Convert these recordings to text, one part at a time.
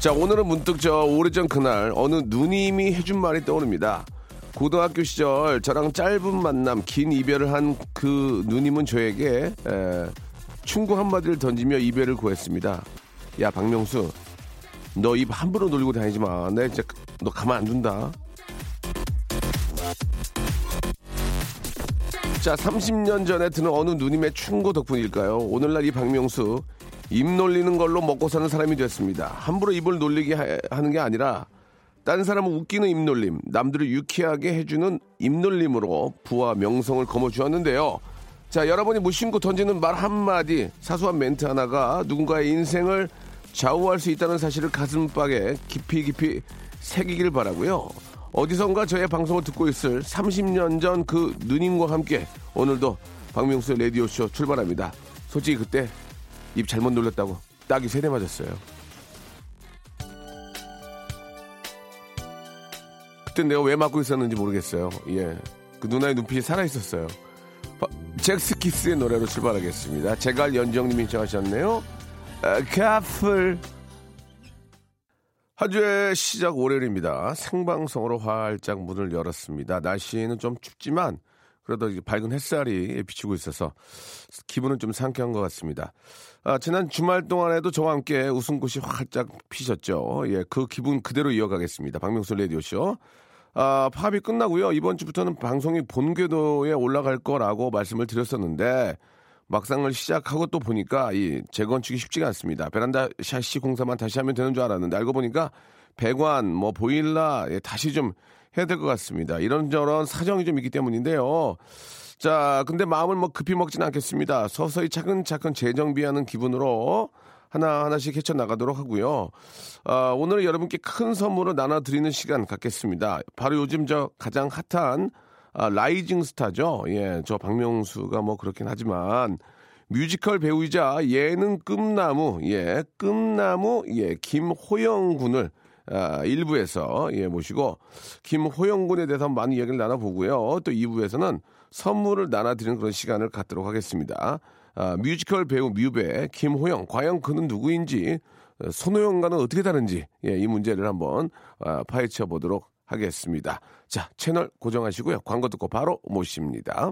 자, 오늘은 문득 저 오래전 그날 어느 누님이 해준 말이 떠오릅니다. 고등학교 시절 저랑 짧은 만남, 긴 이별을 한 그 누님은 저에게 에, 충고 한마디를 던지며 이별을 구했습니다. 야, 박명수, 너 입 함부로 놀리고 다니지 마. 내 진짜 너 가만 안 둔다. 자, 30년 전에 드는 어느 누님의 충고 덕분일까요? 오늘날 이 박명수 입 놀리는 걸로 먹고 사는 사람이 됐습니다. 함부로 입을 놀리게 하, 하는 게 아니라 딴 사람을 웃기는 입놀림, 남들을 유쾌하게 해주는 입놀림으로 부와 명성을 거머쥐었는데요. 자, 여러분이 무심코 던지는 말 한마디, 사소한 멘트 하나가 누군가의 인생을 좌우할 수 있다는 사실을 가슴팍에 깊이 깊이 새기길 바라고요. 어디선가 저의 방송을 듣고 있을 30년 전 그 누님과 함께 오늘도 박명수의 라디오쇼 출발합니다. 솔직히 그때 입 잘못 놀렸다고 딱이 세 대 맞았어요. 그때 내가 왜 맞고 있었는지 모르겠어요. 예. 그 누나의 눈빛이 살아있었어요. 바- 잭스키스의 노래로 출발하겠습니다. 제갈 연정님이 신청하셨네요. 아, 카풀. 한 주의 시작 월요일입니다. 생방송으로 활짝 문을 열었습니다. 날씨는 좀 춥지만 그래도 밝은 햇살이 비치고 있어서 기분은 좀 상쾌한 것 같습니다. 아, 지난 주말 동안에도 저와 함께 웃음꽃이 활짝 피셨죠. 예, 그 기분 그대로 이어가겠습니다. 박명수 라디오쇼. 아, 팝이 끝나고요. 이번 주부터는 방송이 본궤도에 올라갈 거라고 말씀을 드렸었는데 막상을 시작하고 또 보니까 이 재건축이 쉽지가 않습니다. 베란다 샤시 공사만 다시 하면 되는 줄 알았는데 알고 보니까 배관, 뭐 보일러 예, 다시 좀 해야 될 것 같습니다. 이런저런 사정이 좀 있기 때문인데요. 자, 근데 마음을 뭐 급히 먹지는 않겠습니다. 서서히 차근차근 재정비하는 기분으로 하나하나씩 헤쳐나가도록 하고요. 아, 오늘 여러분께 큰 선물을 나눠드리는 시간 갖겠습니다. 바로 요즘 저 가장 핫한 아, rising 스타죠. 예, 저 박명수가 뭐 그렇긴 하지만 뮤지컬 배우이자 예능 꿈나무, 예, 꿈나무, 예, 김호영 군을 아, 1부에서 예, 모시고 김호영 군에 대해서 많은 이야기를 나눠보고요. 또 2부에서는 선물을 나눠드리는 그런 시간을 갖도록 하겠습니다. 아, 뮤지컬 배우 뮤배 김호영, 과연 그는 누구인지 어, 손호영과는 어떻게 다른지 예, 이 문제를 한번 아, 파헤쳐 보도록 하겠습니다. 자, 채널 고정하시고요. 광고 듣고 바로 모십니다.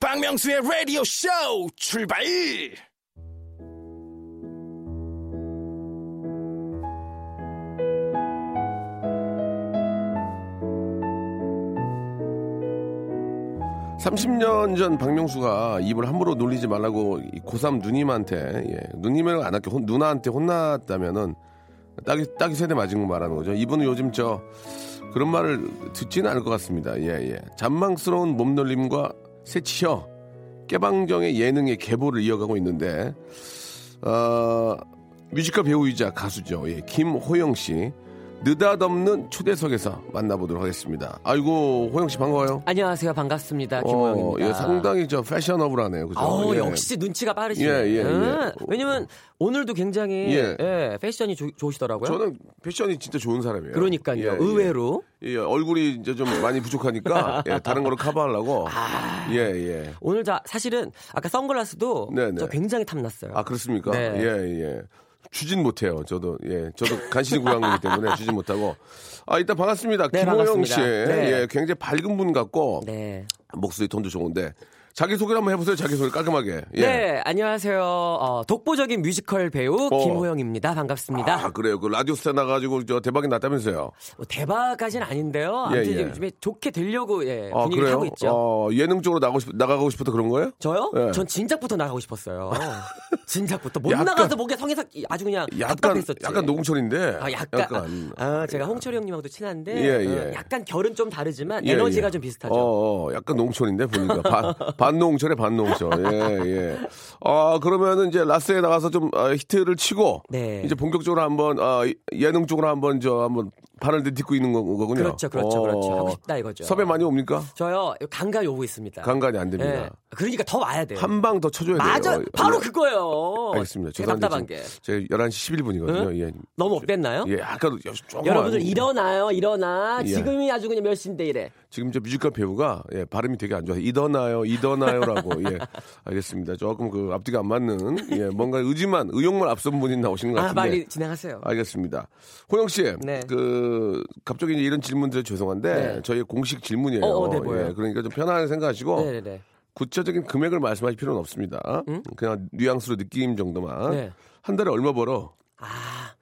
박명수의 라디오 쇼 출발! 삼십 년전 박명수가 입을 함부로 놀리지 말라고 이 고3 누님한테, 예, 누님을 안 할게, 혼- 누나한테 혼났다면은 딱이, 딱이 세대 맞은 거 말하는 거죠. 이분은 요즘 저 그런 말을 듣지는 않을 것 같습니다. 예, 예. 잔망스러운 몸놀림과 새치혀 깨방정의 예능의 계보를 이어가고 있는데, 어, 뮤지컬 배우이자 가수죠. 예, 김호영 씨. 느닷없는 초대석에서 만나보도록 하겠습니다. 아이고, 호영 씨 반가워요. 안녕하세요. 반갑습니다. 어, 김호영입니다. 예, 상당히 저 패셔너블하네요. 그죠? 어, 예. 역시 눈치가 빠르시네. 예, 예, 예. 음, 왜냐면 오늘도 굉장히 예. 예, 패션이 좋- 좋으시더라고요. 저는 패션이 진짜 좋은 사람이에요. 그러니까요. 예, 예. 의외로 예, 얼굴이 이제 좀 많이 부족하니까 예, 다른 거로 커버하려고. 아. 예, 예. 오늘 자 사실은 아까 선글라스도 네, 네. 저 굉장히 탐났어요. 아 그렇습니까? 네. 예, 예. 주진 못해요. 저도 예, 저도 간신히 구한 거기 때문에 주진 못하고. 아 일단 반갑습니다. 네, 김호영. 씨, 네. 예, 굉장히 밝은 분 같고 네. 목소리 톤도 좋은데 자기 소개를 한번 해보세요. 자기 소개 깔끔하게. 예. 네, 안녕하세요. 어, 독보적인 뮤지컬 배우 어. 김호영입니다. 반갑습니다. 아 그래요. 그 라디오 스타 나가지고 저 대박이 났다면서요. 뭐 대박까지는 아닌데요. 예, 아무튼 예. 요즘에 좋게 되려고 예, 아 분위기? 하고 있죠. 어, 예능 쪽으로 나가고 싶 나가고 싶어서 그런 거예요? 저요? 예. 전 진작부터 나가고 싶었어요. 진작부터 못 약간- 나가서 목에 성에서 아주 그냥 약간 답답했었지. 약간 노홍철인데. 아, 약간, 아, 제가 홍철이 형님하고도 친한데 예, 예. 어, 약간 결은 좀 다르지만 예, 에너지가 예. 좀 비슷하죠. 어, 어, 약간 농촌인데 보니까 바, 반농철에 반농철. 예, 예. 아, 그러면은 이제 라스에 나가서 좀 아, 히트를 치고 네. 이제 본격적으로 한번 아, 예능 쪽으로 한번 저 한번 발을 딛고 있는 거- 거군요. 그렇죠, 그렇죠, 어. 그렇죠. 하고 싶다 이거죠. 섭외 많이 옵니까? 저요 간간히 오고 있습니다. 간간이 안 됩니다. 예. 그러니까 더 와야 돼요. 한 방 더 쳐줘야 맞아, 돼요. 바로 예. 그거예요. 알겠습니다. 제가 죄송한데 답답한 게. 제가 11시 11분이거든요. 예. 너무 업됐나요? 예, 아까도 조금 여러분들 일어나요, 일어나. 예. 지금이 아주 그냥 몇 시인데 이래. 지금 저 뮤지컬 배우가 예, 발음이 되게 안 좋아서 이더나요, 이더나요라고 예, 알겠습니다. 조금 그 앞뒤가 안 맞는 예, 뭔가 의지만 의욕만 앞선 분이 나오시는 것 아, 같은데. 빨리 진행하세요. 알겠습니다. 호영 씨, 네. 그 갑자기 이제 이런 질문들 죄송한데 네. 저희 공식 질문이에요. 어, 어, 네? 예, 그러니까 좀 편안하게 생각하시고 네네네. 구체적인 금액을 말씀하실 필요는 없습니다. 그냥 뉘앙스로 느낌 정도만. 네. 한 달에 얼마 벌어? 아,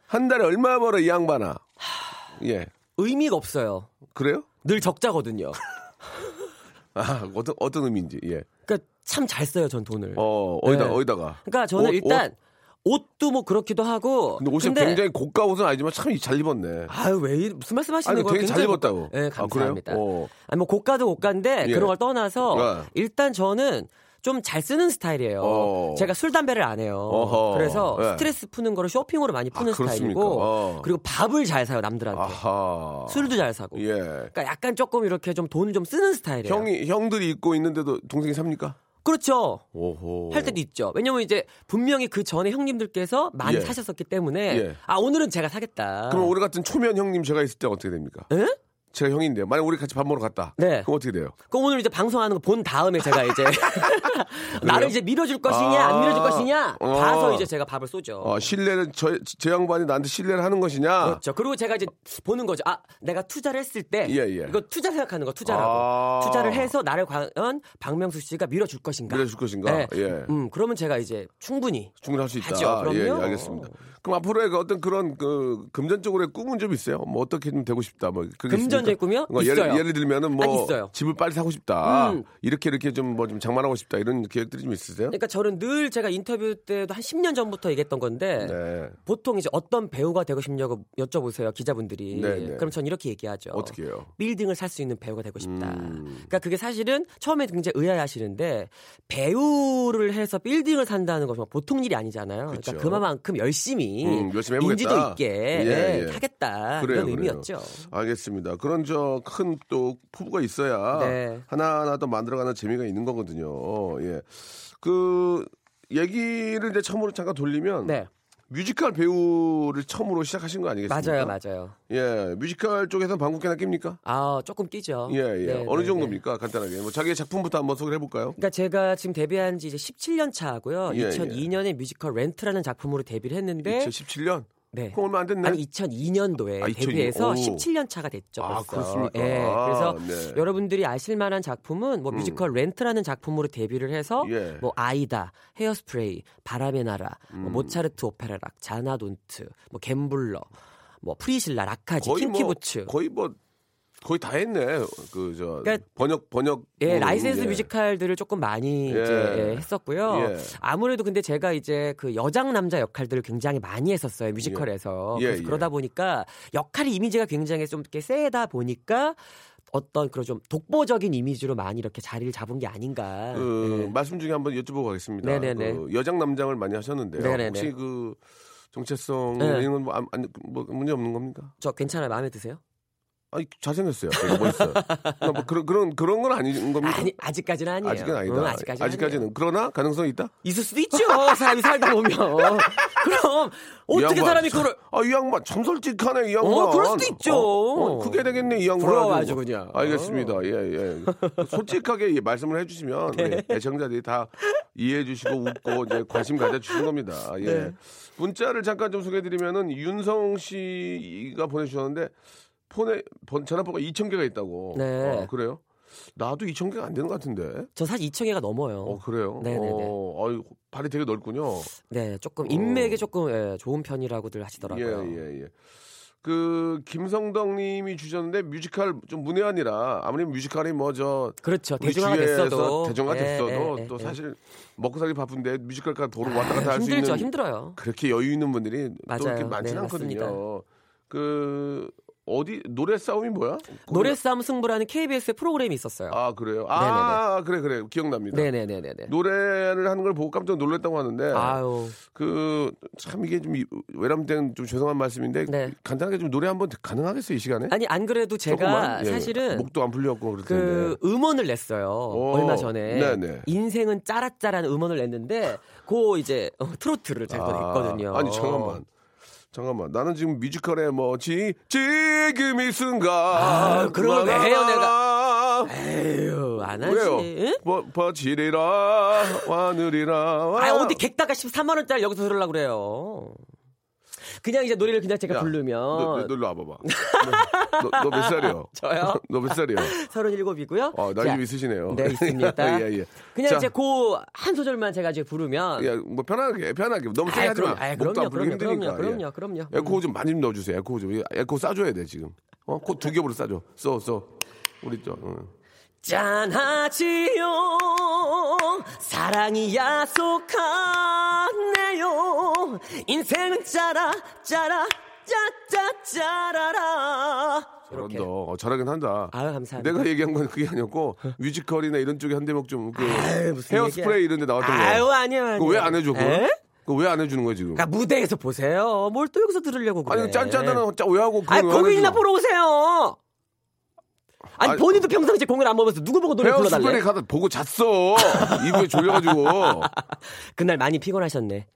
한 달에 얼마 벌어 이 양반아? 예, 의미가 없어요. 그래요? 늘 적자거든요. 아 어떤 어떤 의미인지 예. 그러니까 참 잘 써요, 전 돈을. 어 어디다 네. 어디다가? 그러니까 저는 옷, 일단 옷 도 뭐 그렇기도 하고. 근데 옷이 굉장히 고가 옷은 아니지만 참 잘 입었네. 아유 왜 이- 무슨 말씀하시는 거예요? 되게 잘 입었다고. 고- 네, 아, 감사합니다. 그래요? 어. 아니 뭐 고가도 고가인데 예. 그런 걸 떠나서 네. 일단 저는 좀 잘 쓰는 스타일이에요. 어. 제가 술 담배를 안 해요. 어허. 그래서 예. 스트레스 푸는 거를 쇼핑으로 많이 푸는 아? 스타일이고 어. 그리고 밥을 잘 사요 남들한테. 아하. 술도 잘 사고. 예. 그러니까 약간 조금 이렇게 좀돈좀 쓰는 스타일이에요. 형이 형들이 입고 있는데도 동생이 삽니까? 그렇죠. 오호. 할 때도 있죠. 왜냐면 이제 분명히 그 전에 형님들께서 많이 예. 사셨었기 때문에 예. 아 오늘은 제가 사겠다. 그럼 우리 같은 초면 형님 제가 있을 때 어떻게 됩니까? 예? 제가 형인데 만약 우리 같이 밥 먹으러 갔다. 네. 그럼 어떻게 돼요? 그럼 오늘 이제 방송하는 거 본 다음에 제가 이제 나를 이제 밀어줄 것이냐 안 밀어줄 아. 것이냐 어. 봐서 이제 제가 밥을 쏘죠. 어, 신뢰를 저, 저 양반이 나한테 신뢰를 하는 것이냐? 그렇죠. 그리고 제가 이제 보는 거죠. 아, 내가 투자를 했을 때 예, 예. 이거 투자 생각하는 거 투자라고. 아. 투자를 해서 나를 과연 박명수 씨가 밀어줄 것인가? 밀어줄 것인가? 네. 예. 음, 그러면 제가 이제 충분히 충분히 할 수 있다. 하죠. 그럼요. 예, 예, 알겠습니다. 그럼 앞으로의 그 어떤 그런 그 금전적으로의 꿈은 좀 있어요? 뭐 어떻게 좀 되고 싶다. 뭐 그게 있습니까? 꿈이요? 뭐. 예를, 예를 들면은 뭐 아. 집을 빨리 사고 싶다. 음. 이렇게 이렇게 좀뭐 좀 장만하고 싶다. 이런 계획들이 좀 있으세요? 그러니까 저는 늘 제가 인터뷰 때도 한 10년 전부터 얘기했던 건데 네. 보통 이제 어떤 배우가 되고 싶냐고 여쭤보세요 기자분들이. 네, 네. 그럼 전 이렇게 얘기하죠. 어떻게 해요? 빌딩을 살 수 있는 배우가 되고 싶다. 음. 그러니까 그게 사실은 처음에 굉장히 의아해하시는데 배우를 해서 빌딩을 산다는 것은 보통 일이 아니잖아요. 그쵸. 그러니까 그만큼 열심히, 음, 열심히 해보겠다. 인지도 있게 예, 예, 예. 하겠다 그래요, 이런 그래요. 의미였죠. 알겠습니다. 그런 저 큰 또 포부가 있어야 네. 하나하나 또 만들어가는 재미가 있는 거거든요. 예. 그 얘기를 이제 처음으로 잠깐 돌리면 네, 뮤지컬 배우를 처음으로 시작하신 거 아니겠습니까? 맞아요, 맞아요. 예, 뮤지컬 쪽에서 방귀깨나 뀝니까? 아 조금 뀌죠. 예, 예. 네, 어느 네, 정도입니까? 간단하게. 뭐 자기의 작품부터 한번 소개를 해볼까요? 그러니까 제가 지금 데뷔한 지 이제 17년 차고요. 예, 예. 2002년에 뮤지컬 렌트라는 작품으로 데뷔를 했는데 2017년? 네. 그럼 얼마 안 됐네? 아니 2002년도에 아, 2002 데뷔해서 오. 17년 차가 됐죠. 아. 그렇습니까? 예, 아, 그래서 네. 음. 여러분들이 아실 만한 작품은 뭐 뮤지컬 렌트라는 작품으로 데뷔를 해서 예. 뭐 아이다, 헤어스프레이, 바람의 나라, 음. 뭐 모차르트 오페라 락, 자나 돈트, 뭐 갬블러, 뭐 프리실라, 라카지, 거의 뭐, 킹키부츠. 거의 뭐, 거의 다 했네. 그, 저, 그러니까 번역, 번역. 예, 뭐, 라이센스 예. 뮤지컬들을 조금 많이 예. 이제 예, 했었고요. 예. 아무래도 근데 제가 이제 그 여장 남자 역할들을 굉장히 많이 했었어요 뮤지컬에서. 예. 예, 그래서 예. 그러다 보니까 역할의 이미지가 굉장히 좀 이렇게 세다 보니까 어떤 그런 좀 독보적인 이미지로 많이 이렇게 자리를 잡은 게 아닌가. 그 예. 말씀 중에 한번 여쭤보고 가겠습니다. 네네네. 그 여장 남장을 많이 하셨는데요. 네네네. 혹시 그 정체성 네. 이런 건 뭐, 안- 안- 뭐 문제 없는 겁니까? 저 괜찮아요 마음에 드세요? 아니 잘생겼어요. 되게 멋있어요. 그러니까 뭐 그런 그런 그런 건 아닌 겁니까? 아니 아직까지는 아니에요. 아직은 아니다. 응, 아직까지는, 아직까지는 아니에요. 그러나 가능성이 있다. 있을 수도 있죠. 사람이 살다 보면. 그럼 이 어떻게 사람이 참- 그걸 아, 이 양반 참 솔직하네, 이 양반. 어, 그럴 수도 있죠. 어, 어, 그게 되겠네, 이 양반. 부러워 아주 그냥. 알겠습니다. 예, 예. 솔직하게 이 말씀을 해주시면 네. 애청자들이 다 이해해 주시고 웃고 이제 관심 가져주시는 겁니다. 예. 네. 문자를 잠깐 좀 소개해드리면은 윤성 씨가 보내주셨는데 폰에 번- 전화번호가 2천 개가 있다고. 네. 어, 그래요? 나도 2천 개가 안 되는 것 같은데. 저 사실 2천 개가 넘어요. 어, 그래요? 네네네. 어, 아유, 발이 되게 넓군요. 네, 조금 인맥이 조금 예, 좋은 편이라고들 하시더라고요. 어. 예, 예, 예. 그 김성덕 님이 주셨는데 뮤지컬 좀 문외한이라 아무리 뮤지컬이 뭐 저 그렇죠. 대중화가 됐어도 대중화 예, 됐어도 예, 예, 또 예. 사실 먹고 살기 바쁜데 뮤지컬과 도로 왔다 갔다 할수 힘들죠, 있는 힘들어요. 그렇게 여유 있는 분들이 또 맞아요. 이렇게 많지는 네, 않거든요. 맞습니다. 그 어디 노래 싸움이 뭐야? 노래 싸움 승부라는 KBS 프로그램이 있었어요. 아 그래요? 아 그래 그래 기억납니다. 네네네네. 노래를 하는 걸 보고 깜짝 놀랐다고 하는데 아유. 그 참 이게 좀 이- 외람된 좀 죄송한 말씀인데 네. 간단하게 좀 노래 한번 가능하겠어요 이 시간에? 아니 안 그래도 제가 조금만? 예, 사실은 목도 안 풀렸고 그럴 그. 음원을 냈어요. 얼마 전에 네네. 인생은 짜라짜라는 음원을 냈는데 그 이제 어, 트로트를 제가 또 냈거든요. 아니 잠깐만. 잠깐만. 나는 지금 뮤지컬에 뭐 지, 지금 이 순간 아, 그런 걸왜 해요, 내가 에휴 안 하지. 왜요? 응? 버, 버지리라 하늘이라 아 어디 객다가 13만 원짜리 여기서 들으려고 그래요. 그냥 이제 노래를 그냥 제가 야, 부르면 너, 너, 너 일로 와봐봐. 너 몇 살이요? 저요? 너 몇 살이요? 37이고요. 어, 나이 좀 있으시네요. 네, 있습니다. 예, 예. 그냥 자, 이제 그 한 소절만 제가 이제 부르면 야, 뭐 편하게, 편하게. 너무 세게 하지 마. 아이, 목도 그럼요, 그럼요, 힘드니까. 그럼요, 예. 그럼요, 그럼요. 에코 좀 많이 좀 넣어 주세요. 에코 좀. 에코 싸 줘야 돼, 지금. 에코 두 겹으로 싸 줘. 써, 써. 우리 저, 응. 짠하지요 사랑이 야속 하네요 인생은 짜라 짜라 짜짜 짜라라 잘한다. 어, 잘하긴 한다. 아유 감사합니다 내가 얘기한 건 그게 아니었고 뮤지컬이나 이런 쪽에 한 대목 좀 그 아유, 무슨 헤어스프레이. 이런 데 나왔던 거. 아유 아니요 아니요 그거 왜 안 해줘? 그거? 에? 그거 왜안 해주는 거야 지금? 그러니까 무대에서 보세요 뭘 또 여기서 들으려고 그래 아니 짠짠하는 짜 왜하고 아니 그걸 왜 공연이나? 보러 오세요 아니, 아니, 본인도 평상시에 공연 안 보면서 누구 보고 노래 헤어스프레이 불러달래 가다 보고 잤어. 이부에 졸려가지고. 그날 많이 피곤하셨네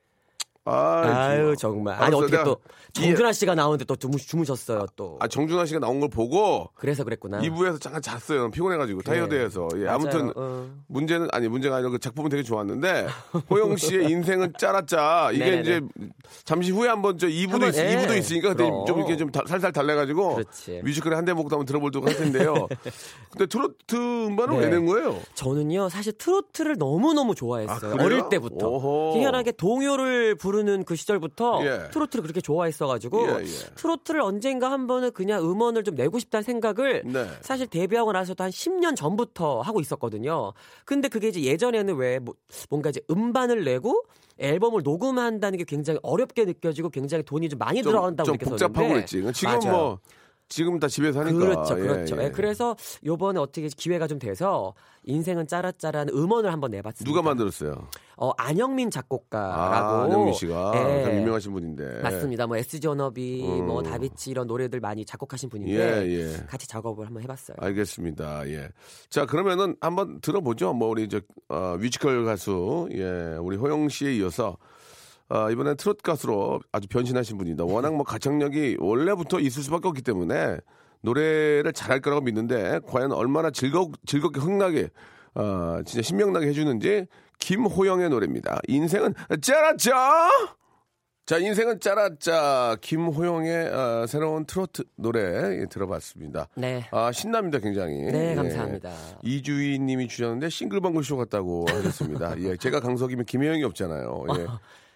아, 아유 정말 아니 어떻게 또 정준하 씨가 나오는데 또 주무, 주무셨어요 또 아 정준하 씨가 나온 걸 보고 그래서 그랬구나 2부에서 잠깐 잤어요. 피곤해가지고 타이어드해서. 예, 맞아요. 아무튼 어. 문제는 아니 문제가 아니라 그 작품은 되게 좋았는데 호영 씨의 인생은 짜랐짜 이게 네네네. 이제 잠시 후에 한번 저 2부도 한번, 있, 예. 2부도 있으니까 그때. 좀 이렇게 좀 다- 살살 달래가지고 그렇지. 뮤지컬에 한 대목도 한번 들어보도록 할 텐데요. 근데 트로트 음반을 네. 왜낸 거예요? 저는요 사실 트로트를 너무 너무 좋아했어요 아? 어릴 때부터 오호. 희한하게 동요를 부르 는 그 시절부터 예. 트로트를 그렇게 좋아했어가지고 예, 예. 트로트를 언젠가 한 번은 그냥 음원을 좀 내고 싶다는 생각을 네. 사실 데뷔하고 나서도 한 10년 전부터 하고 있었거든요. 근데 그게 이제 예전에는 왜 뭐- 뭔가 이제 음반을 내고 앨범을 녹음한다는 게 굉장히 어렵게 느껴지고 굉장히 돈이 좀 많이 좀, 들어간다고 좀 느꼈었는데 복잡하고 그랬지. 지금 맞아요. 뭐 지금 다 집에서 하니까. 그렇죠, 예, 그렇죠. 예. 예, 그래서 요번에 어떻게 기회가 좀 돼서 인생은 짜라짜라는 음원을 한번 내봤습니다. 누가 만들었어요? 어, 안영민 작곡가라고. 아, 안영민 씨가 예. 참 유명하신 분인데. 맞습니다. 뭐 SG 워너비, 음. 뭐 다비치 이런 노래들 많이 작곡하신 분인데 예, 예. 같이 작업을 한번 해봤어요. 알겠습니다. 예. 자, 그러면은 한번 들어보죠. 뭐 우리 저 어, 뮤지컬 가수 예, 우리 호영 씨에 이어서 어, 이번엔 트로트 가수로 아주 변신하신 분입니다. 워낙 뭐 가창력이 원래부터 있을 수밖에 없기 때문에 노래를 잘할 거라고 믿는데 과연 얼마나 즐거 즐겁게 흥나게 어, 진짜 신명나게 해주는지 김호영의 노래입니다. 인생은 짜라짜. 자, 인생은 짜라짜 김호영의 어, 새로운 트로트 노래 예, 들어봤습니다. 네. 아 신납니다 굉장히. 네, 예. 감사합니다. 이주희 님이 주셨는데 싱글벙글 쇼 같다고 하셨습니다. 예, 제가 강석이면 김혜영이 없잖아요. 예.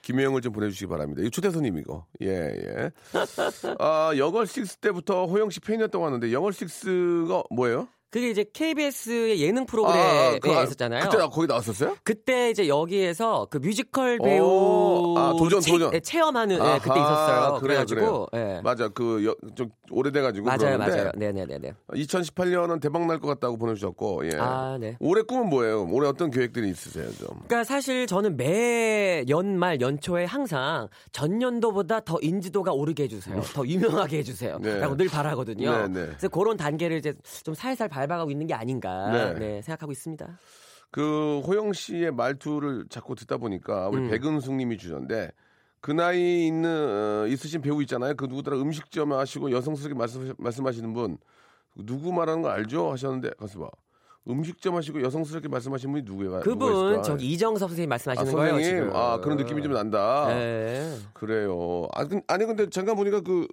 김혜영을 좀 보내주시기 바랍니다. 이 초대 손님이고. 예, 예. 아, 여걸 식스 때부터 호영 씨 팬이었다고 하는데, 여걸 식스가 뭐예요? 그게 이제 KBS의 예능 프로그램에 그, 아, 있었잖아요. 그때 나 거기 나왔었어요? 그때 이제 여기에서 그 뮤지컬 배우 오, 아, 도전, 도전. 예, 체험하는 예, 그때 있었어요. 그래요, 그래가지고 예. 맞아. 그, 여, 좀 오래돼가지고. 맞아요, 맞아요. 네네네네. 2018년은 대박 날 것 같다고 보내주셨고, 예. 아, 네. 올해 꿈은 뭐예요? 올해 어떤 계획들이 있으세요, 좀? 그러니까 사실 저는 매 연말 연초에 항상 전년도보다 더 인지도가 오르게 해주세요. 더 유명하게 해주세요. 네. 라고 늘 바라거든요. 네, 네. 그래서 그런 단계를 이제 좀 살살 밟아가고 있는 게 아닌가 네. 네, 생각하고 있습니다. 그 호영 씨의 말투를 자꾸 듣다 보니까 우리 음. 백은숙 님이 주셨는데 그 나이 있는 어, 있으신 배우 있잖아요. 그 누구더라 음식점 하시고 여성스럽게 말씀, 말씀하시는 분 누구 말하는 거 알죠? 하셨는데 가서 봐. 음식점 하시고 여성스럽게 말씀하시는 분이 누구예요? 그분 저기 이정섭 선생님 아, 말씀하시는 거예요 선생님. 지금. 아 그런 느낌이 좀 난다. 네. 그래요. 아, 근- 아니 근데 잠깐 보니까 그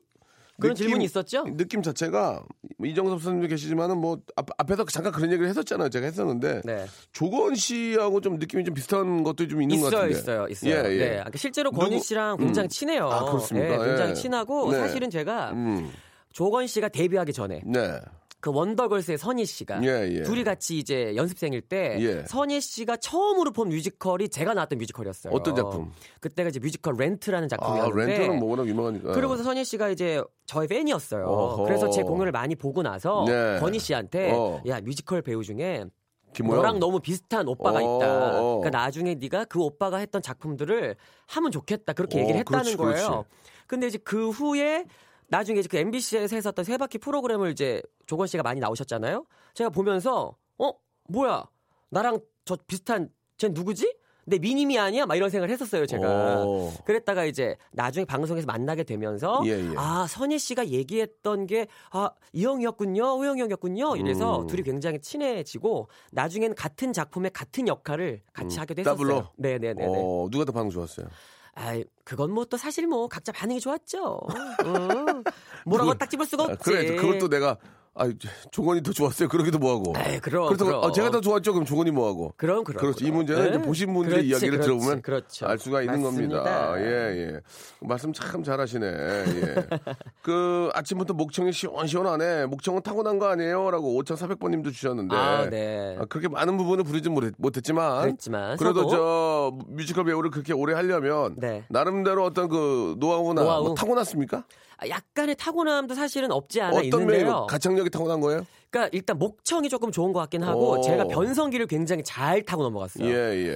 그런 느낌- 질문이 있었죠? 느낌 자체가 이정섭 선생님도 계시지만은 뭐 앞, 앞에서 잠깐 그런 얘기를 했었잖아요. 제가 했었는데 네. 조건 씨하고 좀 느낌이 좀 비슷한 것도 좀 있는 것 있어요, 같은데. 있어요, 있어요. 예, 예. 네, 그러니까 실제로 권희 누구- 씨랑 굉장히 음. 친해요. 아, 그렇습니까? 네, 굉장히 예. 친하고 네. 사실은 제가 음, 조권 씨가 데뷔하기 전에 네. 그 원더걸스의 선예 씨가 예, 예. 둘이 같이 이제 연습생일 때 예. 선예 씨가 처음으로 본 뮤지컬이 제가 나왔던 뮤지컬이었어요. 어떤 작품? 그때가 이제 뮤지컬 렌트라는 아, 작품이었는데 렌트는 뭐 워낙 유명하니까. 그러고서 선예 씨가 이제 저의 팬이었어요. 어허. 그래서 제 공연을 많이 보고 나서 네. 권이 씨한테 어. 야 뮤지컬 배우 중에 김호영? 너랑 너무 비슷한 오빠가 어, 있다. 어. 그러니까 나중에 네가 그 오빠가 했던 작품들을 하면 좋겠다. 그렇게 얘기를 어, 했다는 그렇지, 거예요. 그렇지. 근데 이제 그 후에 나중에 이제 그 MBC에서 했었던 세 바퀴 프로그램을 이제 조권 씨가 많이 나오셨잖아요. 제가 보면서 어 뭐야 나랑 저 비슷한 쟤 누구지? 내 미니미 아니야? 막 이런 생각을 했었어요, 제가. 오. 그랬다가 이제 나중에 방송에서 만나게 되면서 예, 예. 아 선예 씨가 얘기했던 게 아 이 형이었군요, 호영이 형이었군요. 이래서 음. 둘이 굉장히 친해지고 나중에는 같은 작품의 같은 역할을 같이 음, 하기도 했었어요. 더블로? 네 네네. 어, 누가 더 반응 좋았어요? 아 그건 뭐 또 사실 뭐 각자 반응이 좋았죠. 음, 뭐라고 딱 집을 수가 아, 없지. 그래, 그것도 내가 아, 조권이 더 좋았어요. 그러기도 뭐하고. 에이, 그럼, 그래서 그럼. 아, 제가 더 좋았죠. 그럼 조권이 뭐하고. 그럼 그럼. 그렇지. 이 그럼. 문제는 이제 네. 보신 분들의 그렇지, 이야기를 그렇지, 들어보면 그렇죠. 알 수가 있는 맞습니다. 겁니다. 예, 예. 말씀 참 잘하시네. 예. 그 아침부터 목청이 시원시원하네. 목청은 타고난 거 아니에요? 라고 5,400번님도 주셨는데. 아, 네. 아, 그렇게 많은 부분을 부르지 못했, 못했지만. 그랬지만, 그래도. 저 뮤지컬 배우를 그렇게 오래 하려면. 네. 나름대로 어떤 그 노하우나 노하우. 뭐 타고났습니까? 아, 약간의 타고남도 사실은 없지 않아 어떤 있는데요. 매우 가창력 이 타고난 거예요? 그러니까 일단 목청이 조금 좋은 것 같긴 하고 오. 제가 변성기를 굉장히 잘 타고 넘어갔어요. 예,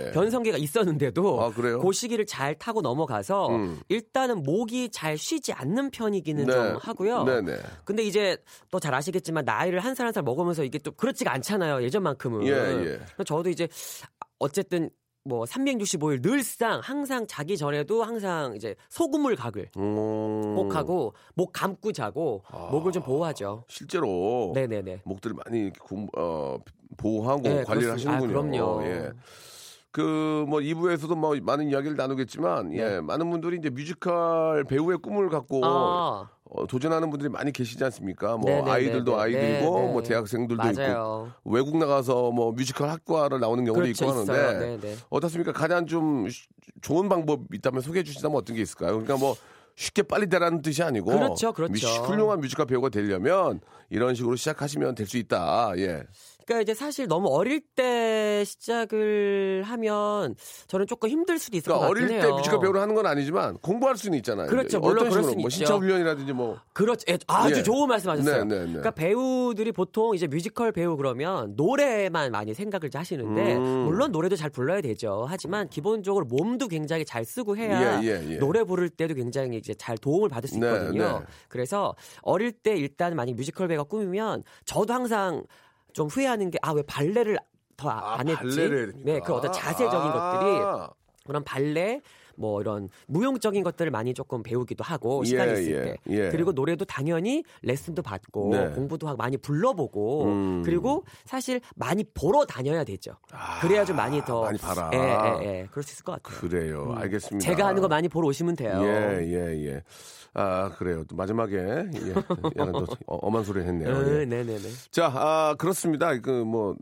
예. 변성기가 있었는데도 아, 그래요? 그 시기를 잘 타고 넘어가서 음. 일단은 목이 잘 쉬지 않는 편이기는 네. 좀 하고요. 네 네. 근데 이제 또 잘 아시겠지만 나이를 한 살 한살 먹으면서 이게 또 그렇지가 않잖아요. 예전만큼은. 예, 예. 저도 이제 어쨌든 뭐 365일 늘상 항상 자기 전에도 항상 이제 소금물 각을 음. 꼭 하고 목 감고 자고 아. 목을 좀 보호하죠. 실제로 네네네. 목들을 많이 공- 어, 보호하고 네, 관리를 그렇습니다. 하시는군요. 아, 그럼요. 예. 그 뭐 2부에서도 뭐 많은 이야기를 나누겠지만 예, 많은 분들이 이제 뮤지컬 배우의 꿈을 갖고 네. 아, 어, 도전하는 분들이 많이 계시지 않습니까? 뭐 네네네네. 아이들도 아이들이고 네네. 뭐 대학생들도 있고 맞아요. 외국 나가서 뭐 뮤지컬 학과를 나오는 경우도 그렇죠, 있고 하는데. 네네. 어떻습니까? 가장 좀 쉬- 좋은 방법 있다면 소개해 주시다면 어떤 게 있을까요? 그러니까 뭐 쉽게 빨리 되라는 뜻이 아니고 그렇죠, 그렇죠. 미- 훌륭한 뮤지컬 배우가 되려면 이런 식으로 시작하시면 될 수 있다. 예. 그러니까 이제 사실 너무 어릴 때 시작을 하면 저는 조금 힘들 수도 있을 그러니까 것 같긴 어릴 해요. 때 뮤지컬 배우를 하는 건 아니지만 공부할 수는 있잖아요. 그렇죠, 물론 어떤 그럴 식으로 수는 뭐 있죠. 신체 훈련이라든지 뭐 그렇죠. 예, 아주 예. 좋은 말씀하셨어요. 네, 네, 네. 그러니까 배우들이 보통 이제 뮤지컬 배우 그러면 노래만 많이 생각을 하시는데 음. 물론 노래도 잘 불러야 되죠. 하지만 기본적으로 몸도 굉장히 잘 쓰고 해야 예, 예, 예. 노래 부를 때도 굉장히 이제 잘 도움을 받을 수 네, 있거든요. 네. 그래서 어릴 때 일단 만약 뮤지컬 배우가 꿈이면 저도 항상 좀 후회하는 게 아 왜 발레를 더안 아, 했지? 발레를? 네, 그 어떤 자세적인 아. 것들이 그런 발레 뭐 이런 무용적인 것들을 많이 조금 배우기도 하고 시간 이 예, 있을 예, 때 예. 그리고 노래도 당연히 레슨도 받고 네. 공부도 하고 많이 불러보고 음. 그리고 사실 많이 보러 다녀야 되죠. 그래야 좀 많이 더 많이 봐라. 예, 예, 예. 그럴 수 있을 것 같아요. 그래요. 알겠습니다. 제가 하는 거 많이 보러 오시면 돼요. 예, 예, 예. 아, 그래요. 또 마지막에 예, 약간 또 어, 엄한 소리 했네요. 음, 예. 네네 네. 자, 아, 그렇습니다. 그 뭐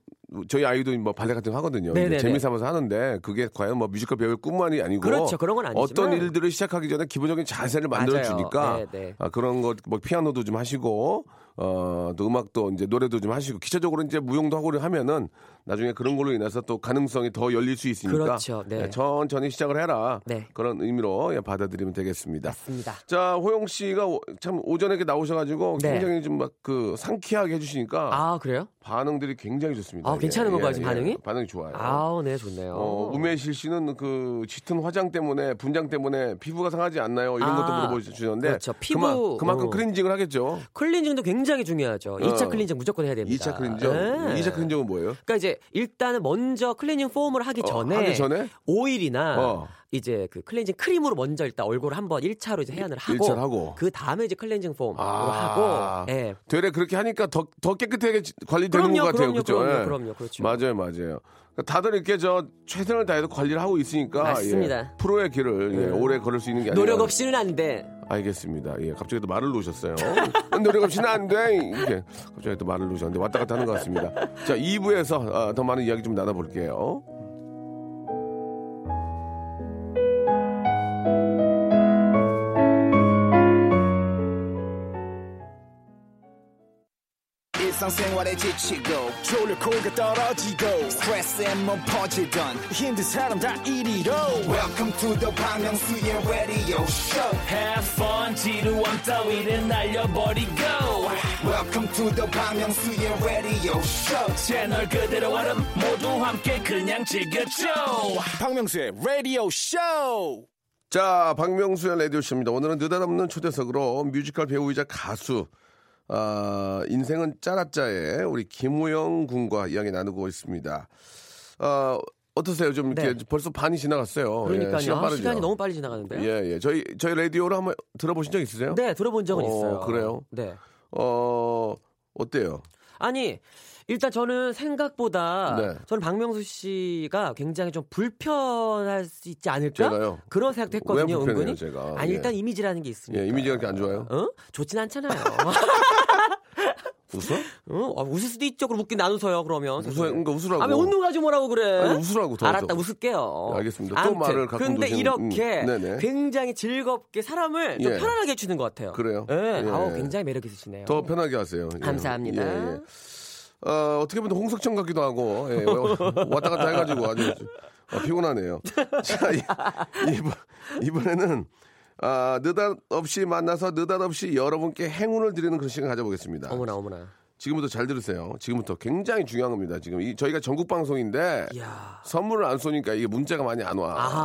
저희 아이도 뭐 발레 같은 거 하거든요. 재미삼아서 하는데 그게 과연 뭐 뮤지컬 배우의 꿈만이 아니고 그렇죠. 그런 건 아니지만. 어떤 일들을 시작하기 전에 기본적인 자세를 만들어 주니까. 네, 네. 아, 그런 거뭐 피아노도 좀 하시고 어, 또 음악도 이제 노래도 좀 하시고 기초적으로 이제 무용도 하고 하면은 나중에 그런 걸로 인해서 또 가능성이 더 열릴 수 있으니까 그렇죠. 네. 예, 천천히 시작을 해라. 네. 그런 의미로 예, 받아들이면 되겠습니다. 맞습니다. 자, 호영 씨가 오- 참 오전에 이렇게 나오셔가지고 네. 굉장히 좀 막 그 상쾌하게 해주시니까 아 그래요? 반응들이 굉장히 좋습니다. 아, 괜찮은 건가요, 지금 반응이? 반응이 좋아요. 아우 네 좋네요. 어, 우매실 씨는 그 짙은 화장 때문에 분장 때문에 피부가 상하지 않나요? 이런 것도 아, 물어보시는데 그렇죠. 피부, 그만, 그만 큼 어. 클렌징을 하겠죠. 클렌징도 굉장히 중요하죠. 2차 어. 클렌징 무조건 해야 됩니다. 2차 클렌징. 네. 2차 클렌징은 뭐예요? 그러니까 이제 일단은 먼저 클렌징 폼을 하기 어, 전에, 하기 전에? 오일이나 어. 이제 그 클렌징 크림으로 먼저 일단 얼굴을 한번 1차로 이제 세안을 하고, 하고. 그 다음에 이제 클렌징 폼으로 아. 하고 예. 되레 그렇게 하니까 더, 더 깨끗하게 관리되는 그럼요, 것 같아요. 그럼요, 그죠? 그럼요, 예. 그럼요, 그렇죠. 맞아요, 맞아요. 그러니까 다들 이렇게 저 최선을 다해서 관리를 하고 있으니까 맞습니다. 예, 프로의 길을 예, 오래 걸을 수 있는 게 아니라 노력 없이는 안 돼. 알겠습니다. 예, 갑자기 또 말을 놓으셨어요. 노력 없이는 안 돼. 이렇게 갑자기 또 말을 놓으셨는데 왔다 갔다 하는 것 같습니다. 자, 2부에서 아, 더 많은 이야기 좀 나눠볼게요. 일상생활에 지치고, 졸려 코가 떨어지고, 스트레스에 몸 퍼지던, 힘든 사람 다 이리로. welcome to the Bang Myung-soo's radio show. Have fun 지루함 따위를 날려버리고. Welcome to the Bang Myung-soo's radio show. 채널 그대로 얼음 모두 함께 그냥 즐겨줘. 박명수의 라디오 쇼 자, 박명수의 라디오쇼입니다. 오늘은 느닷없는 초대석으로 뮤지컬 배우이자 가수, 아, 인생은 짜라짜의 우리 김우영 군과 이야기 나누고 있습니다. 아, 어떠세요? 좀 이렇게 네. 벌써 반이 지나갔어요. 그러니까요. 예, 시간 아, 빠르죠. 시간이 너무 빨리 지나가는데. 예, 예. 저희, 저희 라디오를 한번 들어보신 적 있으세요? 네, 들어본 적은 어, 있어요. 그래요? 네. 어, 어때요? 아니, 일단 저는 생각보다 네. 저는 박명수 씨가 굉장히 좀 불편할 수 있지 않을까? 제가요? 그런 생각도 했거든요, 은근히. 제가? 아니, 예. 일단 이미지라는 게 있으니까. 예, 이미지가 그렇게 안 좋아요? 어? 좋진 않잖아요. 웃어? 어? 아, 웃을 수도 있죠. 그럼 웃긴 안 웃어요, 그러면. 웃어, 그러니까 웃으라고. 아, 왜 웃는 가지 뭐라고 그래? 아니, 웃으라고, 더, 알았다, 더. 웃을게요. 네, 알겠습니다. 또 아무튼, 말을 가끔 근데 놓으시는- 이렇게 음. 굉장히 즐겁게 사람을 좀 예. 편안하게 해주는 것 같아요. 그래요? 예. 예. 아우, 굉장히 매력 있으시네요. 더 편하게 하세요. 예. 감사합니다. 어, 어떻게 보면 홍석천 같기도 하고, 예, 왔다 갔다 해가지고 아주 어, 피곤하네요. 자, 이, 이번, 이번에는, 아, 느닷없이 만나서 느닷없이 여러분께 행운을 드리는 그런 시간 가져보겠습니다. 어머나, 어머나. 지금부터 잘 들으세요. 지금부터 굉장히 중요한 겁니다. 지금 이, 저희가 전국 방송인데 이야. 선물을 안 쏘니까 이게 문자가 많이 안 와. 아하,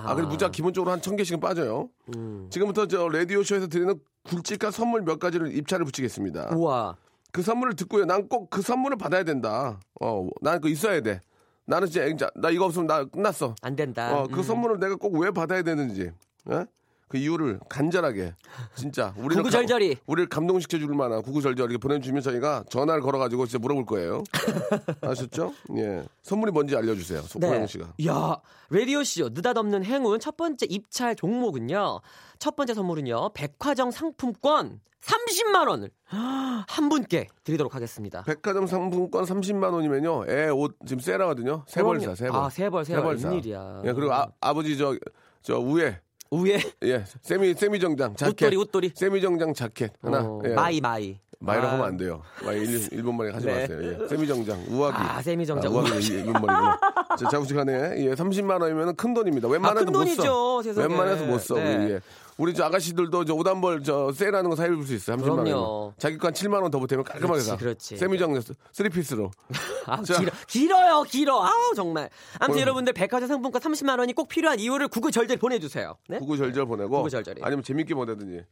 아하. 아, 그래 문자 기본적으로 한 천 개씩은 빠져요. 음. 지금부터 저 라디오 쇼에서 드리는 굵직한 선물 몇 가지를 입찰을 붙이겠습니다. 우와. 그 선물을 듣고요. 난 꼭 그 선물을 받아야 된다. 어, 난 그거 있어야 돼. 나는 진짜 나 이거 없으면 나 끝났어. 안 된다. 어, 그 음. 선물을 내가 꼭 왜 받아야 되는지, 예? 그 이유를 간절하게, 진짜 우리를 구구절절히. 감- 우리를 감동시켜 줄 만한 구구절절히 보내주시면 저희가 전화를 걸어가지고 진짜 물어볼 거예요. 아셨죠? 예, 선물이 뭔지 알려주세요, 소포영 씨가. 야, 라디오 쇼 느닷없는 행운 첫 번째 입찰 종목은요. 첫 번째 선물은요. 백화점 상품권 30만 원을 한 분께 드리도록 하겠습니다. 백화점 상품권 30만 원이면요, 애 옷 지금 세라거든요. 세 벌 사, 세 벌. 아, 세 벌, 세 벌. 웬일이야. 예, 그리고 아, 아버지 저, 저 위에 우에 예, 세미 세미 정장 자켓. 웃도리, 웃도리. 세미 정장 자켓 하나. 어, 예. 마이 마이. 마이라고 아. 하면 안 돼요. 마이 일, 일본말에 하지 네. 마세요. 예. 세미 정장 우아기. 아, 세미 정장, 아, 우아기 우아기. 일본 말이구나. 자, 좌우지간에 예, 30만 원이면 큰 돈입니다. 웬만해도 아, 큰못 돈이죠, 써. 세상에. 웬만해서 못 써. 네. 예. 우리 저 아가씨들도 저 오단벌 저 세일하는 거 사입을 수 있어요. 30만 원. 자기 거한 7만 원 더 보태면 깔끔하게 사. 그렇지. 세미 정장 쓰리피스로. 아, 자. 길어, 길어요, 길어. 아우, 정말. 아무튼 어. 여러분들 백화점 상품권 30만 원이 꼭 필요한 이유를 구구절절 보내주세요. 네? 구구절절 보내고 구구절절이. 아니면 재밌게 보내든지.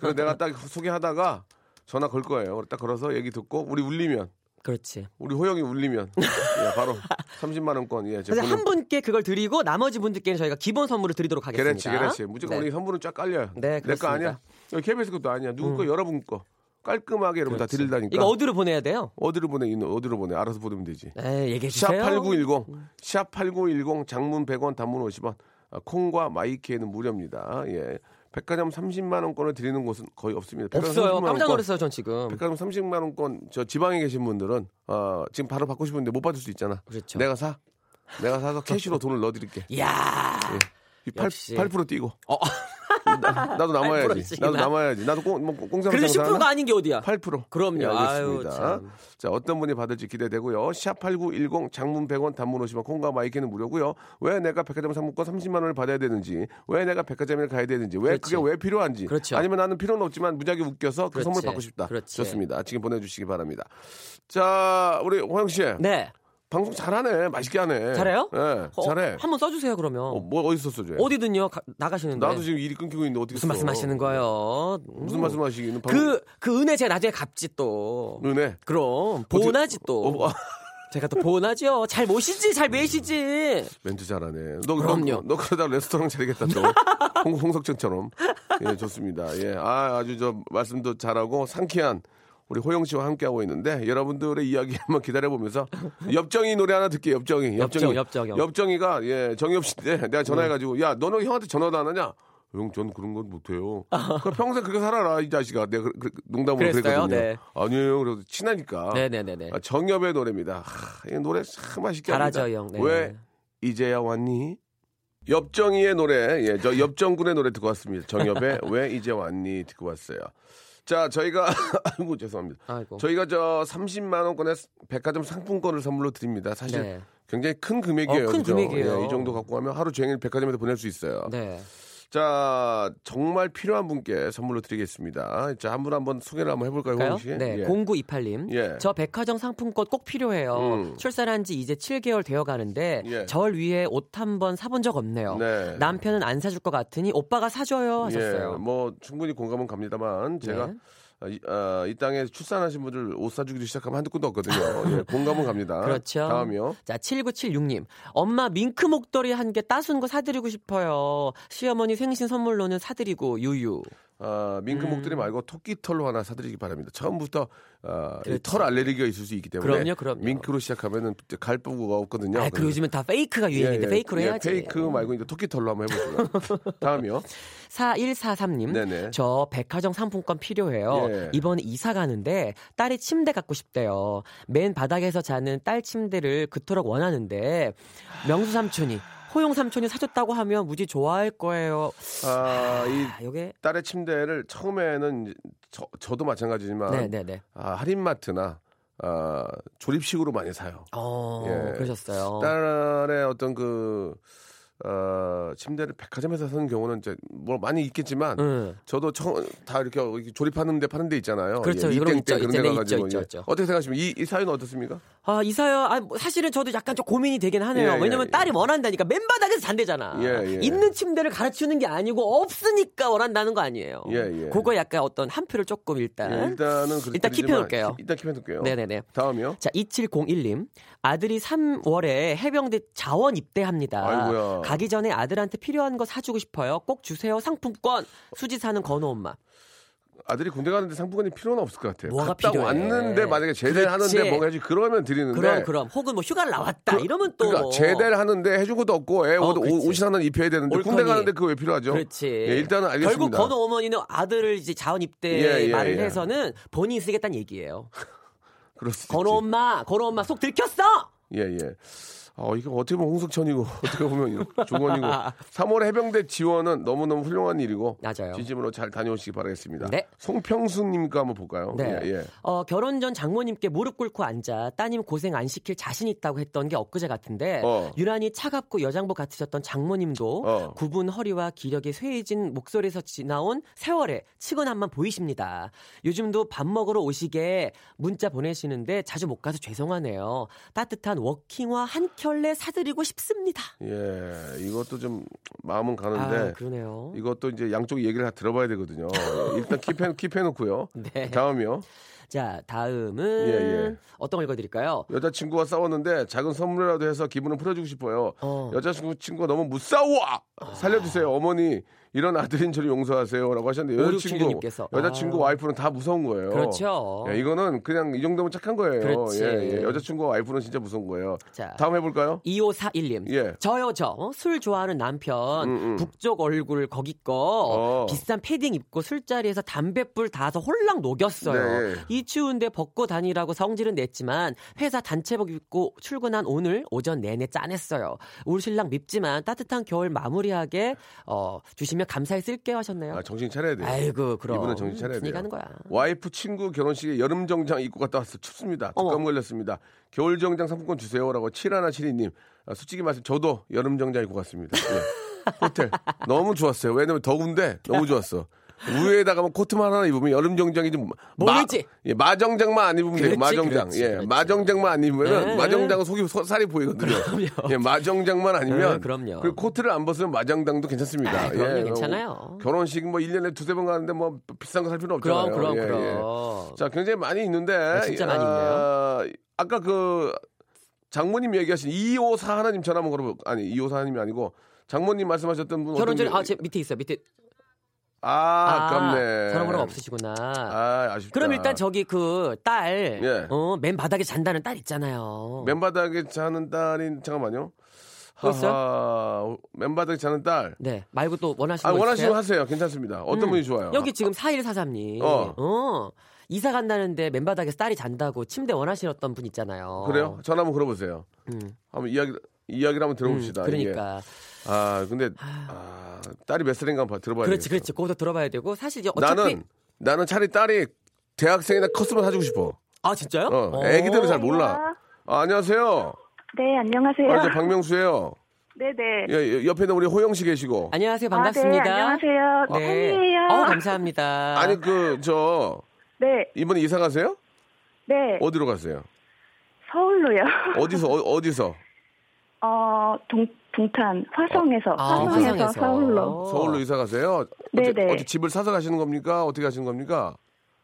그래서 내가 딱 소개하다가 전화 걸 거예요. 딱 걸어서 얘기 듣고 우리 울리면 그렇지. 우리 호영이 울리면 예, 바로 30만 원권 예, 그래서 한 분께 그걸 드리고 나머지 분들께는 저희가 기본 선물을 드리도록 하겠습니다. 그렇지 그렇지 무조건 네. 우리 선물은 쫙 깔려요. 네, 내 거. 음. 아니야. 여기 KBS 것도 아니야. 누구 거 여러분 거 깔끔하게 여러분 다 드린다니까. 이거 어디로 보내야 돼요? 어디로 보내? 어디로 보내? 알아서 보내면 되지. 네, 얘기해 샵 주세요. 8910, 샵8910 장문 100원, 단문 50원. 아, 콩과 my K는 무료입니다. 예. 백화점 30만 원권을 드리는 곳은 거의 없습니다. 없어요. 30만 깜짝 놀랐어요, 전 지금. 백화점 30만 원권 저 지방에 계신 분들은 어, 지금 바로 받고 싶은데 못 받을 수 있잖아. 그렇죠. 내가 사. 내가 사서 cash로 돈을 넣어 드릴게. 이야. 이 8, 역시. 8% 뛰고. 어. 나, 도 남아야지. 8% 나도? 남아야지. 나도 꽁, 뭐, 꽁 그래도 장사 10%가 아닌 게 어디야? 8%. 그럼요. 예, 아유, 알겠습니다. 참. 자, 어떤 분이 받을지 기대되고요. 샵8910 장문 100원 단문 50원 콩과 마이크는 무료고요. 왜 내가 백화점 상품권 30만 원을 받아야 되는지, 왜 내가 백화점에 가야 되는지, 왜 그렇지. 그게 왜 필요한지, 그렇죠. 아니면 나는 필요는 없지만 무지하게 웃겨서 그 그렇지. 선물 받고 싶다. 그렇지. 좋습니다. 지금 보내 주시기 바랍니다. 자, 우리 호영 씨. 네. 방송 잘하네. 맛있게 하네. 잘해요? 네, 어, 잘해. 한번 써주세요, 그러면. 어, 뭐 어디서 써줘요? 어디든요, 가- 나가시는데. 나도 지금 일이 끊기고 있는데 어떻게 무슨 써? 말씀 하시는 거예요? 무슨 음. 말씀 하시기는 그, 그 은혜 제가 나중에 갚지 또. 은혜. 그럼, 보은하지 또. 어, 어, 제가 또 보은하죠. 잘 모시지, 잘 매시지. 멘트 잘하네. 너, 그럼요. 너, 너 그러다 레스토랑 차리겠다 또. 홍, 홍석천처럼. 예, 좋습니다. 예, 아, 아주 저 말씀도 잘하고 상쾌한 우리 호영 씨와 함께하고 있는데 여러분들의 이야기 한번 기다려보면서 엽정이 노래 하나 듣게요. 엽정이. 엽정, 엽정, 엽. 엽정 이가 예, 정엽 씨인데 내가 전화해가지고 야, 너는 형한테 전화도 안 하냐? 형, 전 그런 건 못해요. 그럼 평생 그렇게 살아라, 이 자식아. 내가 그, 그, 농담으로 그랬어요? 그랬거든요. 네. 아니에요. 그래서 친하니까. 네네네네. 아, 정엽의 노래입니다. 하, 이 노래 참 맛있게 잘하죠, 합니다. 형. 네. 왜 이제야 왔니? 엽정이의 노래, 예, 저 엽정군의 노래 듣고 왔습니다. 정엽의 왜 이제 왔니 듣고 왔어요. 자, 저희가 아이고 죄송합니다. 아이고. 저희가 저 30만 원권의 백화점 상품권을 선물로 드립니다. 사실 네. 굉장히 큰 금액이에요. 어, 큰 그죠? 금액이에요. 예, 이 정도 갖고 가면 하루 종일 백화점에서 보낼 수 있어요. 네. 자, 정말 필요한 분께 선물로 드리겠습니다. 자, 한 분 한번 소개를 한번 해볼까요, 볼까요? 홍 씨? 네, 예. 0928님. 예. 저 백화점 상품권 꼭 필요해요. 음. 출산한 지 이제 7개월 되어 가는데 예. 절 위해 옷 한 번 사본 적 없네요. 네. 남편은 안 사줄 것 같으니 오빠가 사줘요 하셨어요. 예, 뭐 충분히 공감은 갑니다만 제가 네. 아, 이, 아, 이 땅에 출산하신 분들 옷 사주기도 시작하면 한두 푼도 없거든요. 예, 공감은 갑니다. 그렇죠. 다음이요. 자, 7976님. 엄마 밍크 목도리 한 개 따순 거 사드리고 싶어요. 시어머니 생신 선물로는 사드리고 유유. 아, 밍크 음. 목도리 말고 토끼 털로 하나 사드리기 바랍니다. 처음부터 아. 털 알레르기가 있을 수 있기 때문에 그럼요, 그럼요. 밍크로 시작하면은 갈 데가 없거든요. 아, 그 요즘은 다 fake가 유행인데 예, 예. fake로 예, 해야지. fake 말고 이제 토끼 털로 한번 해보시죠. 다음이요. 4143님. 네네. 저 백화점 상품권 필요해요. 예. 이번에 이사 가는데 딸이 침대 갖고 싶대요. 맨 바닥에서 자는 딸 침대를 그토록 원하는데 명수 삼촌이 호용 삼촌이 사줬다고 하면 무지 좋아할 거예요. 아, 이 아, 요게 딸의 침대를 처음에는 저, 저도 마찬가지지만 네네네. 아, 할인마트나 아, 조립식으로 많이 사요. 어, 예. 그러셨어요. 딸의 어떤 그 어, 침대를 백화점에서 사는 경우는 이제 뭐 많이 있겠지만 응. 저도 처음 다 이렇게 조립하는데 파는 데 있잖아요. 그렇죠. 예, 이땡. 때 그런 데. 가가지고 있죠. 예. 있죠. 어떻게 생각하십니까? 이, 이 사연은 어떻습니까? 아, 이사요. 아, 뭐 사실은 저도 약간 좀 고민이 되긴 하네요. 예, 예, 왜냐면 예. 딸이 원한다니까 맨바닥에서 잔대잖아. 예, 예. 있는 침대를 갈아치우는 게 아니고 없으니까 원한다는 거 아니에요. 예, 예. 그거 약간 어떤 한 표를 조금 일단. 예, 일단은 일단 드리지만 킵해 놓을게요. 일단 킵해 놓을게요. 네네네. 다음이요. 자, 2701님. 아들이 3월에 해병대 자원 입대합니다. 아이고야. 가기 전에 아들한테 필요한 거 사주고 싶어요. 꼭 주세요. 상품권. 수지 사는 건우 엄마. 아들이 군대 가는데 상품권이 필요는 없을 것 같아요. 뭐가 갔다 필요해? 왔는데 만약에 제대를 그렇지. 하는데 뭔가 해지 그러면 드리는데 그럼 그럼 혹은 뭐 휴가를 나왔다. 이러면 또 그러니까 제대를 하는데 해준 것도 없고 애 어, 옷, 그렇지. 옷이 하나 입혀야 되는데 옳거니. 군대 가는데 그거 왜 필요하죠? 그렇지. 예, 일단은 알겠습니다. 결국 건우 어머니는 아들을 이제 자원 입대 예, 예, 말을 예. 해서는 본인이 쓰겠다는 얘기예요. 있지. 엄마, 건우 엄마 속 들켰어. 예, 예. 어, 이거 어떻게 보면 홍석천이고, 어떻게 보면 조건이고. 3월 해병대 지원은 너무너무 훌륭한 일이고. 맞아요. 진심으로 잘 다녀오시기 바라겠습니다. 네. 송평수님 거 한번 볼까요? 네. 예, 예. 어, 결혼 전 장모님께 무릎 꿇고 앉아 따님 고생 안 시킬 자신 있다고 했던 게 엊그제 같은데 어. 유난히 차갑고 여장복 같으셨던 장모님도 어. 굽은 허리와 기력이 쇠해진 목소리에서 지나온 세월의 치근함만 보이십니다. 요즘도 밥 먹으러 오시게 문자 보내시는데 자주 못 가서 죄송하네요. 따뜻한 워킹화 한 켤레 사드리고 싶습니다. 예, 이것도 좀 마음은 가는데. 아, 그러네요. 이것도 이제 양쪽 얘기를 다 들어봐야 되거든요. 일단 킵해, 킵해놓고요. 네. 다음이요. 자, 다음은 예, 예. 어떤 걸 읽어드릴까요? 여자친구와 싸웠는데 작은 선물이라도 해서 기분을 풀어주고 싶어요. 어. 여자친구 친구가 너무 무싸워! 살려주세요. 어머니, 이런 아들인 저를 용서하세요. 라고 하셨는데 여자친구, 5676님께서. 여자친구 아. 와이프는 다 무서운 거예요. 그렇죠. 예, 이거는 그냥 이 정도면 착한 거예요. 그렇지. 예, 예. 여자친구와 와이프는 진짜 무서운 거예요. 자. 다음 해볼까요? 2541님. 예. 저요, 저. 어? 술 좋아하는 남편. 음, 음. 북쪽 얼굴 거기 거. 어. 비싼 패딩 입고 술자리에서 담뱃불 닿아서 홀랑 녹였어요. 네. 이 추운데 벗고 다니라고 성질은 냈지만 회사 단체복 입고 출근한 오늘 오전 내내 짠했어요. 우리 신랑 밉지만 따뜻한 겨울 마무리하게 어, 주시면 감사히 쓸게요 하셨네요. 아, 정신 차려야 돼요. 아이고 그럼. 이분은 정신 차려야 돼요. 가는 거야. 와이프 친구 결혼식에 여름 정장 입고 갔다 왔어. 춥습니다. 독감 걸렸습니다. 겨울 정장 상품권 주세요라고 7172님. 아, 솔직히 말씀 저도 여름 정장 입고 갔습니다. 예. 호텔 너무 좋았어요. 왜냐면 더운데 너무 좋았어. 위에다가 뭐 코트만 하나 입으면 여름 정장이 좀 모르지? 예, 마정장만 안 입으면 돼요. 마정장. 그렇지, 예, 그렇지. 마정장만 안 입으면 네. 마정장은 속이 소- 살이 보이거든요. 예, 마정장만 아니면 네, 그럼요. 그리고 코트를 안 벗으면 마정장도 괜찮습니다. 아, 그럼요, 예, 괜찮아요. 결혼식 뭐 1년에 두세 번 가는데 뭐 비싼 거 살 필요 없잖아요. 그럼 그럼 예, 예. 그럼. 자, 굉장히 많이 있는데. 아, 진짜 많이 아, 아까 그 장모님 얘기하신 254 하나님 전화 한번 걸어볼, 아니, 254 하나님이 아니고 장모님 말씀하셨던 분. 결혼 전에 어떤 아, 제 밑에 있어. 밑에 아, 아깝네. 전화 번호가 없으시구나. 아, 아쉽다. 그럼 일단 저기 그 딸, 예. 어, 맨 바닥에 잔다는 딸 있잖아요. 맨바닥에 자는 딸이, 잠깐만요. 또 있어요? 맨바닥에 자는 딸. 네, 말고 또 원하시는 아, 거 원하시면 있어요? 하세요. 괜찮습니다. 어떤 음, 분이 좋아요? 여기 지금 4143님. 어. 어. 이사 간다는데 맨바닥에서 딸이 잔다고 침대 원하시던 분 있잖아요. 그래요? 전화 한번 걸어보세요. 음. 한번 이야기, 이야기를 한번 들어봅시다. 음, 그러니까. 아 근데 아, 딸이 몇 살인가 한번 들어봐야 그렇지, 되겠어. 그렇지. 거기서 들어봐야 되고 사실 이제 어차피 나는 나는 차라리 딸이 대학생이나 컸으면 사주고 싶어. 아 진짜요? 어, 애기들은 잘 몰라. 아, 안녕하세요. 네, 안녕하세요. 아, 저 박명수예요. 네네. 예, 예, 옆에 는 우리 호영 씨 계시고. 안녕하세요, 아, 반갑습니다. 네, 안녕하세요. 네. 팬이에요. 어, 감사합니다. 아니 그 저 네, 이번에 이사 가세요? 네. 어디로 가세요? 서울로요. 어디서 어, 디서 어, 동, 동탄, 화성에서, 아, 화성에서, 화성에서. 서울로. 서울로 이사 가세요? 네네. 어디, 어디 집을 사서 가시는 겁니까? 어떻게 가시는 겁니까?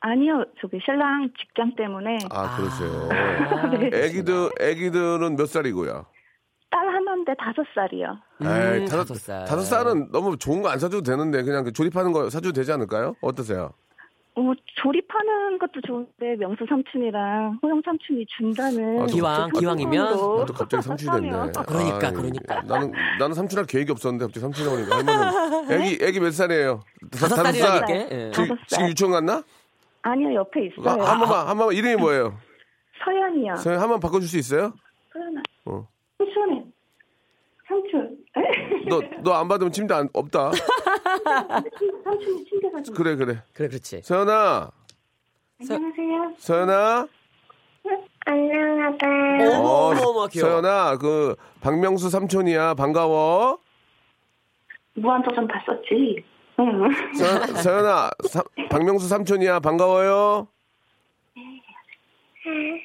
아니요, 저기 신랑 직장 때문에 아, 그러세요. 아, 네. 애기들 애기들은 몇 살이고요? 딸 하나인데 다섯 살이요. 음, 에이, 다섯 살. 다섯 살은 너무 좋은 거 안 사줘도 되는데 그냥 그 조립하는 거 사줘도 되지 않을까요? 어떠세요? 어, 조립하는 것도 좋은데 명수 삼촌이랑 호영 삼촌이 준다는 아, 또 기왕, 그 기왕이면? 아, 또 갑자기 삼촌이 됐네. 그러니까, 아이, 그러니까. 나는 나는 삼촌할 계획이 없었는데 갑자기 삼촌이 오니까 할머니. 애기 애기 몇 살이에요? 다섯 살. 살이라니까. 예. 지금, 다섯 살. 지금 유치원 갔나? 아니요, 옆에 있어요. 한 번만 한 번만 이름이 뭐예요? 서연이요. 서영 한번 바꿔줄 수 있어요? 서연아. 어. 삼촌. 너너 안 받으면 침대 안, 없다. 삼촌이 침대 가서. 그래 그래. 그래, 그렇지. 서연아, 안녕하세요. 서연아. 안녕하세요. 어머, 어, 어머, 어머, 귀여워. 서연아, 그 박명수 삼촌이야. 반가워. 무한도전 봤었지. 응. 서, 서연아, 사- 박명수 삼촌이야. 반가워요.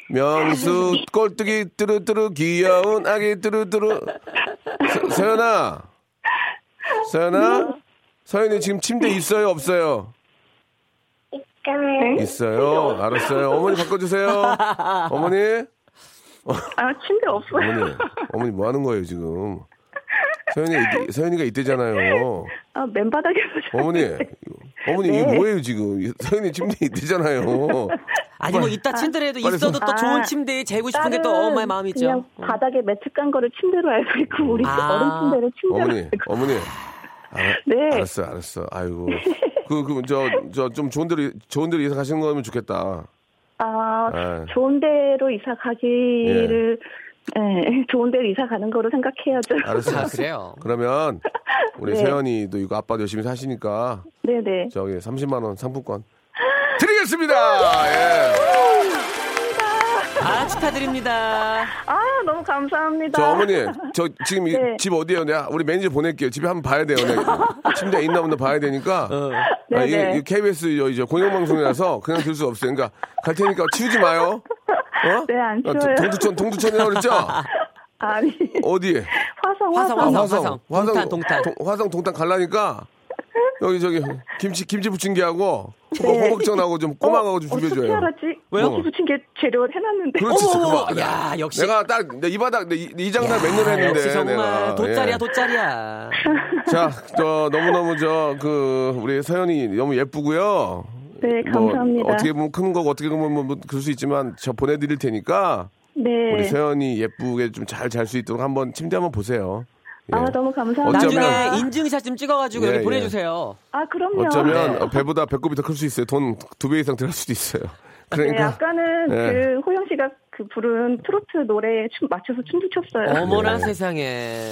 명수 꼴뚜기 뚜루뚜루 귀여운 아기 뚜루뚜루. 서, 서연아, 서연아, 서연이 지금 침대 있어요, 없어요? 있어요. 알았어요. 어머니 바꿔주세요. 어머니, 아, 침대 없어요. 어머니, 어머니 뭐 하는 거예요 지금? 서연이 서연이가 이때잖아요. 아, 맨바닥에서. 어머니, 어머니 이게 네. 뭐예요 지금? 서연이 침대 이때잖아요. 아니 뭐 이따 침대라도 빨리 있어도 손- 또 좋은 아, 침대에 재고 싶은 게 또 엄마의 마음이죠. 그냥 바닥에 매트 깐 거를 침대로 알고 있고, 우리 아. 어른 침대를 침대로 어머니, 알고. 어머니. 알, 네. 알았어, 알았어. 아이고. 그, 그, 저, 저, 좀 좋은 데로, 좋은 데로 이사 가시는 거면 좋겠다. 아, 아. 좋은 데로 이사 가기를, 예, 좋은 데로 이사 가는 거로 생각해야죠. 알았어. 아, 그래요. 그러면, 우리 네. 세연이도 이거 아빠도 열심히 사시니까, 네네. 저기 30만원 상품권 드리겠습니다! 예. 아, 축하드립니다. 아, 너무 감사합니다. 저 어머니, 저 지금 이 네. 집 어디에요? 내가 우리 매니저 보낼게요. 집에 한번 봐야 돼요. 내가. 침대 있나 없나 봐야 되니까. 아, 이게, 네네. 이게 KBS 저 이제 공영방송이라서 그냥 들 수 없어요. 그러니까 갈 테니까 치우지 마요. 어? 네, 안 어, 치워요. 동두천, 동두천이라고 그랬죠? 아니, 어디? 화성, 화성, 화성. 화성. 동탄, 동탄. 동, 화성, 동탄 갈라니까 여기 저기 김치, 김치 부침개하고 네. 호박전하고 좀 꼬막하고 좀 어떻게 준비해줘요. 알았지? 왜요? 김치 부친 게 재료 해놨는데. 그렇지, 어머, 그만. 야, 역시. 내가 딱, 이 바닥, 이, 이 장사 몇년 아, 했는데. 역시 정말 내가. 돗자리야, 예. 돗자리야. 자, 저 너무 너무 저 그 우리 서연이 너무 예쁘고요. 네, 뭐 감사합니다. 어떻게 보면 큰 거고 어떻게 보면 뭐, 뭐 그럴 수 있지만 저 보내드릴 테니까 네. 우리 서연이 예쁘게 좀 잘 잘 수 있도록 한번 침대 한번 보세요. 예. 아, 너무 감사합니다. 어쩌면- 나중에 인증샷 좀 찍어가지고 예, 여기 예. 보내주세요. 아, 그럼요. 어쩌면 네. 어, 배보다 배꼽이 더 클 수 있어요. 돈 두 배 이상 들어갈 수도 있어요. 네, 그러니까 아까는 네. 그 호영 씨가 그 부른 트로트 노래 춤 맞춰서 춤도 췄어요. 어머나 네. 세상에.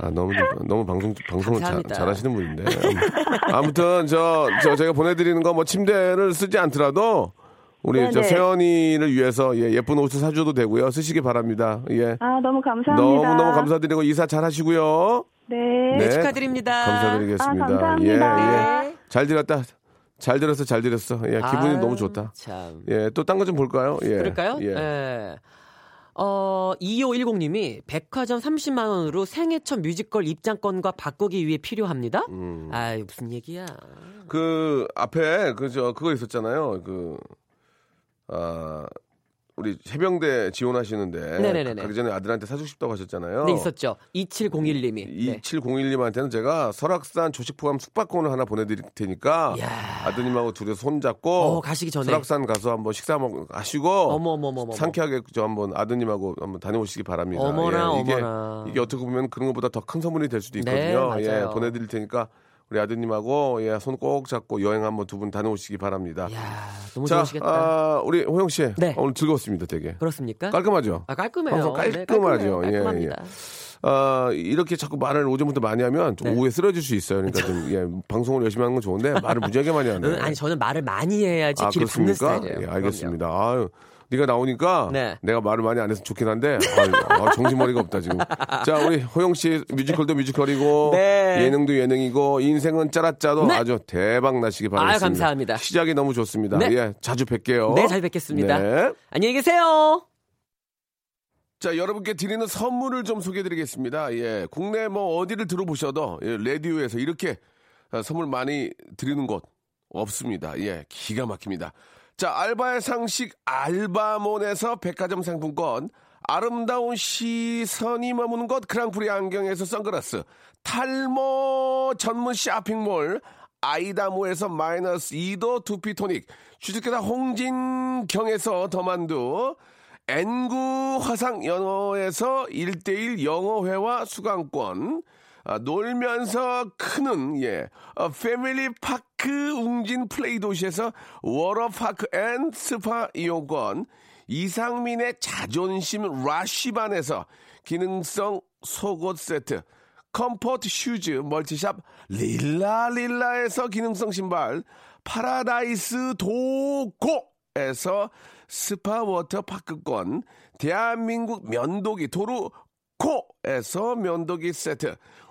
아, 너무 좀- 너무 방송 방송을 자, 감사합니다. 잘하시는 분인데 아무튼 저저 제가 보내드리는 거 뭐 침대를 쓰지 않더라도 우리 저 네네. 세연이를 위해서 예, 예쁜 옷을 사줘도 되고요 쓰시기 바랍니다. 예. 아, 너무 감사합니다. 너무 너무 감사드리고 이사 잘 하시고요. 네. 네. 축하드립니다. 감사드리겠습니다. 아, 감사합니다. 예, 예. 잘 들었다. 잘 들었어, 잘 들었어. 예, 기분이 아유, 너무 좋다. 참. 예, 또 딴 거 좀 볼까요? 예. 그럴까요? 예. 예. 어, 2510님이 백화점 30만 원으로 생애 첫 뮤지컬 입장권과 바꾸기 위해 필요합니다. 음. 아이 무슨 얘기야? 그 앞에 그저 그거 있었잖아요. 그 아, 우리 해병대 지원하시는데 네네네네. 가기 전에 아들한테 사주고 싶다고 하셨잖아요. 네 있었죠. 2701님이. 네. 2701님한테는 제가 설악산 조식 포함 숙박권을 하나 보내드릴 테니까 야. 아드님하고 둘이서 손잡고 어, 가시기 전에. 설악산 가서 한번 식사 먹 하시고 어머머머머. 상쾌하게 저 한번 아드님하고 한번 다녀오시기 바랍니다. 어머나, 예, 이게 어머나. 이게 어떻게 보면 그런 것보다 더 큰 선물이 될 수도 있거든요. 네, 맞아요. 예, 보내드릴 테니까 우리 아드님하고 예, 손 꼭 잡고 여행 한번 두 분 다녀오시기 바랍니다. 야 너무 자, 좋으시겠다. 아, 우리 호영 씨 네. 오늘 즐거웠습니다, 되게 그렇습니까? 깔끔하죠. 아 깔끔해요. 방송 네, 깔끔하죠. 깔끔해요. 예, 깔끔합니다. 아, 이렇게 자꾸 말을 오전부터 많이 하면 좀 네. 오후에 쓰러질 수 있어요. 그러니까 좀, 예, 방송을 열심히 하는 건 좋은데 말을 무지하게 많이 하네. 응, 아니 저는 말을 많이 해야지 아, 길이 붙는 그렇습니까? 스타일이에요. 예, 알겠습니다. 아유, 네가 나오니까 네. 내가 말을 많이 안 해서 좋긴 한데 아, 정신머리가 없다 지금. 자, 우리 호영 씨 뮤지컬도 뮤지컬이고 네. 예능도 예능이고 인생은 짜라짜도 네. 아주 대박 나시기 바라겠습니다. 아유, 감사합니다. 시작이 너무 좋습니다. 네. 예, 자주 뵐게요. 네, 잘 뵙겠습니다. 네. 안녕히 계세요. 자, 여러분께 드리는 선물을 좀 소개해 드리겠습니다. 예, 국내 뭐 어디를 들어보셔도 예, 라디오에서 이렇게 아, 선물 많이 드리는 곳 없습니다. 예, 기가 막힙니다. 자, 알바의 상식 알바몬에서 백화점 상품권, 아름다운 시선이 머무는 곳 그랑프리 안경에서 선글라스, 탈모 전문 쇼핑몰 아이다모에서 마이너스 2도 두피토닉, 주식회사 홍진경에서 더만두, 엔구 화상 영어에서 1대1 영어회화 수강권, 아, 놀면서 크는, 예, 어, 패밀리 파크 웅진 플레이 도시에서 워터파크 and 스파 이용권, 이상민의 자존심 라쉬반에서 기능성 속옷 세트, comfort shoes multishop 릴라릴라에서 기능성 신발, 파라다이스 도고에서 스파 워터 파크권, 대한민국 면도기 도루코에서 면도기 세트,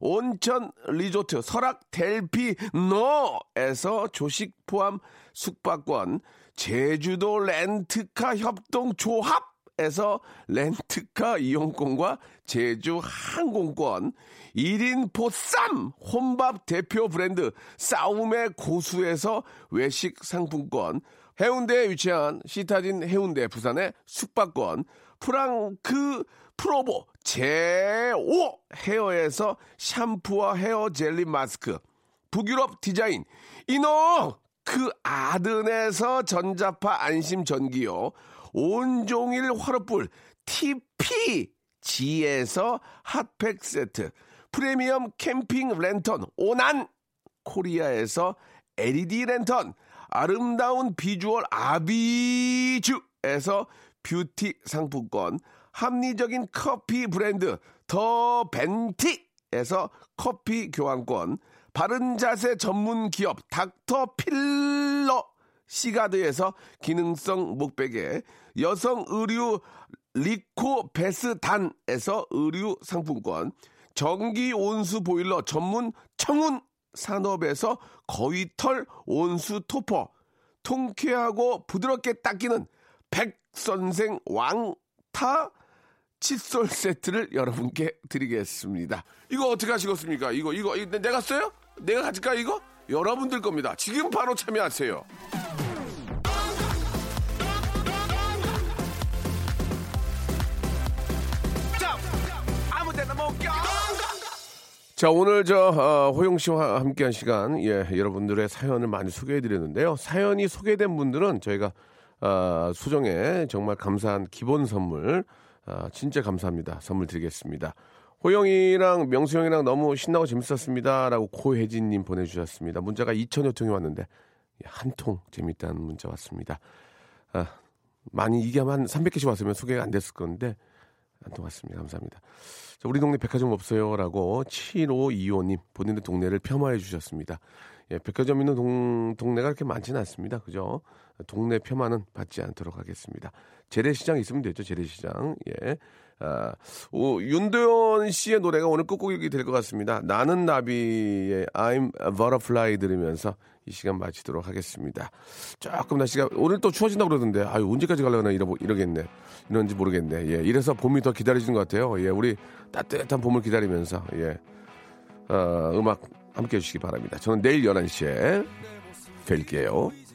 온천 리조트 설악 델피노에서 조식 포함 숙박권, 제주도 렌트카 협동 조합에서 렌트카 이용권과 제주 항공권, 1인 보쌈 혼밥 대표 브랜드 싸움의 고수에서 외식 상품권, 해운대에 위치한 시타딘 해운대 부산의 숙박권, 프랑크 프로보 제5 헤어에서 샴푸와 헤어 젤리 마스크, 북유럽 디자인 이노 그 아든에서 전자파 안심 전기요, 온종일 화로불 TPG에서 핫팩 세트, 프리미엄 캠핑 랜턴 오난 코리아에서 LED 랜턴, 아름다운 비주얼 아비주에서 뷰티 상품권, 합리적인 커피 브랜드 더 벤티에서 커피 교환권, 바른 자세 전문 기업 닥터 필러 시가드에서 기능성 목베개, 여성 의류 리코 베스단에서 의류 상품권, 전기 온수 보일러 전문 청운 산업에서 거위털 온수 토퍼, 통쾌하고 부드럽게 닦이는 백선생 왕타 칫솔 세트를 여러분께 드리겠습니다. 이거 어떻게 하시겠습니까? 이거, 이거, 이거 내가 써요? 내가 가질까, 이거? 여러분들 겁니다. 지금 바로 참여하세요. 자, 오늘 저, 어, 호영 씨와 함께한 시간, 예, 여러분들의 사연을 많이 소개해 드렸는데요. 사연이 소개된 분들은 저희가, 아, 수정에 정말 감사한 기본 선물, 아, 진짜 감사합니다. 선물 드리겠습니다. 호영이랑 명수 형이랑 너무 신나고 재밌었습니다. 라고 고혜진님 보내주셨습니다. 문자가 2천여 통이 왔는데, 한 통 재밌다는 문자 왔습니다. 아, 많이 이게 한 300개씩 왔으면 소개가 안 됐을 건데, 안 통왔습니다. 감사합니다. 자, 우리 동네 백화점 없어요. 라고 7525님 본인의 동네를 폄하해 주셨습니다. 예, 백화점 있는 동, 동네가 그렇게 많지는 않습니다. 그죠? 동네 폄하는 받지 않도록 하겠습니다. 재래시장 있으면 되죠. 재래시장. 예. 아, 오, 윤도현 씨의 노래가 오늘 끝곡이 될 것 같습니다. 나는 나비의 I'm a Butterfly 들으면서 이 시간 마치도록 하겠습니다. 조금 날씨가 오늘 또 추워진다고 그러던데 아유 언제까지 가려나 이러, 이러겠네. 이런지 모르겠네. 예, 이래서 봄이 더 기다려지는 것 같아요. 예, 우리 따뜻한 봄을 기다리면서 예, 어, 음악 함께 해주시기 바랍니다. 저는 내일 11시에 뵐게요.